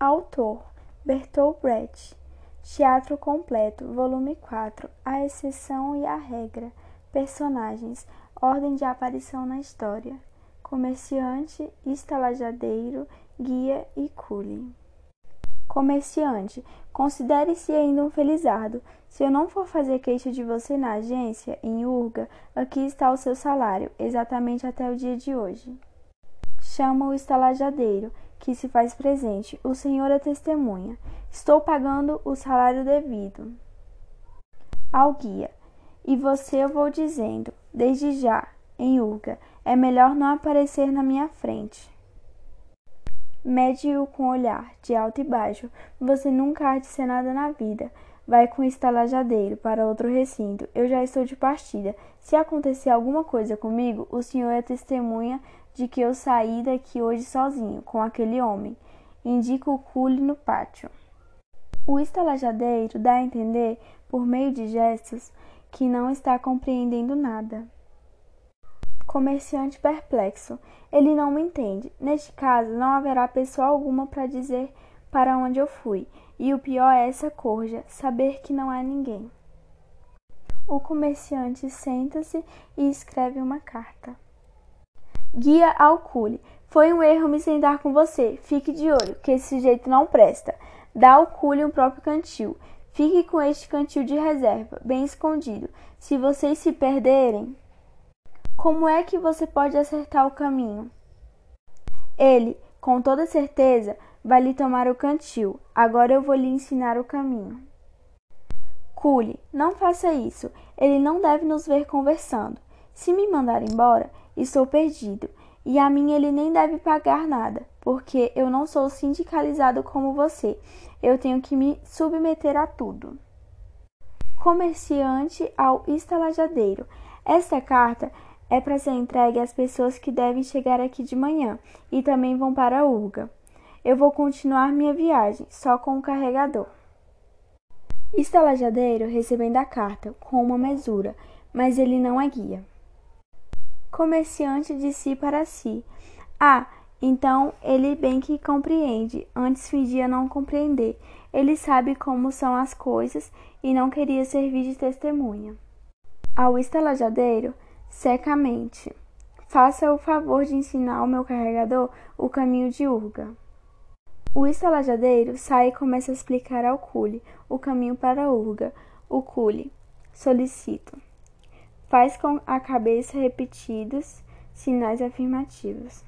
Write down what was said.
Autor: Bertolt Brecht. Teatro completo, volume 4. A exceção e a regra. Personagens: Ordem de aparição na história. Comerciante, estalajadeiro, guia e cule. Comerciante: Considere-se ainda um felizardo. Se eu não for fazer queixa de você na agência, em Urga, aqui está o seu salário, exatamente até o dia de hoje. Chama o estalajadeiro, que se faz presente. O senhor é testemunha. Estou pagando o salário devido. Ao guia. E você eu vou dizendo, desde já, em Urga, é melhor não aparecer na minha frente. Mede-o com olhar, de alto e baixo. Você nunca há de ser nada na vida. Vai com o estalajadeiro para outro recinto. Eu já estou de partida. Se acontecer alguma coisa comigo, o senhor é testemunha de que eu saí daqui hoje sozinho, com aquele homem. Indica o cule no pátio. O estalajadeiro dá a entender, por meio de gestos, que não está compreendendo nada. Comerciante perplexo. Ele não me entende. Neste caso, não haverá pessoa alguma para dizer para onde eu fui. E o pior é essa corja, saber que não há ninguém. O comerciante senta-se e escreve uma carta. Guia ao cule. Foi um erro me sentar com você. Fique de olho, que esse sujeito não presta. Dá ao cule um próprio cantil. Fique com este cantil de reserva, bem escondido. Se vocês se perderem, como é que você pode acertar o caminho? Ele, com toda certeza, vai lhe tomar o cantil. Agora eu vou lhe ensinar o caminho. Cule, não faça isso. Ele não deve nos ver conversando. Se me mandar embora, estou perdido. E a mim ele nem deve pagar nada, porque eu não sou sindicalizado como você. Eu tenho que me submeter a tudo. Comerciante ao estalajadeiro. Esta carta é para ser entregue às pessoas que devem chegar aqui de manhã e também vão para a Urga. Eu vou continuar minha viagem, só com o carregador. Estalajadeiro recebendo a carta, com uma mesura, mas ele não é guia. Comerciante de si para si. Ah, então ele bem que compreende, antes fingia não compreender. Ele sabe como são as coisas e não queria servir de testemunha. Ao estalajadeiro, secamente. Faça o favor de ensinar ao meu carregador o caminho de Urga. O estalajadeiro sai e começa a explicar ao Cule o caminho para Urga. O Cule, solicito. Faz com a cabeça repetidos sinais afirmativos.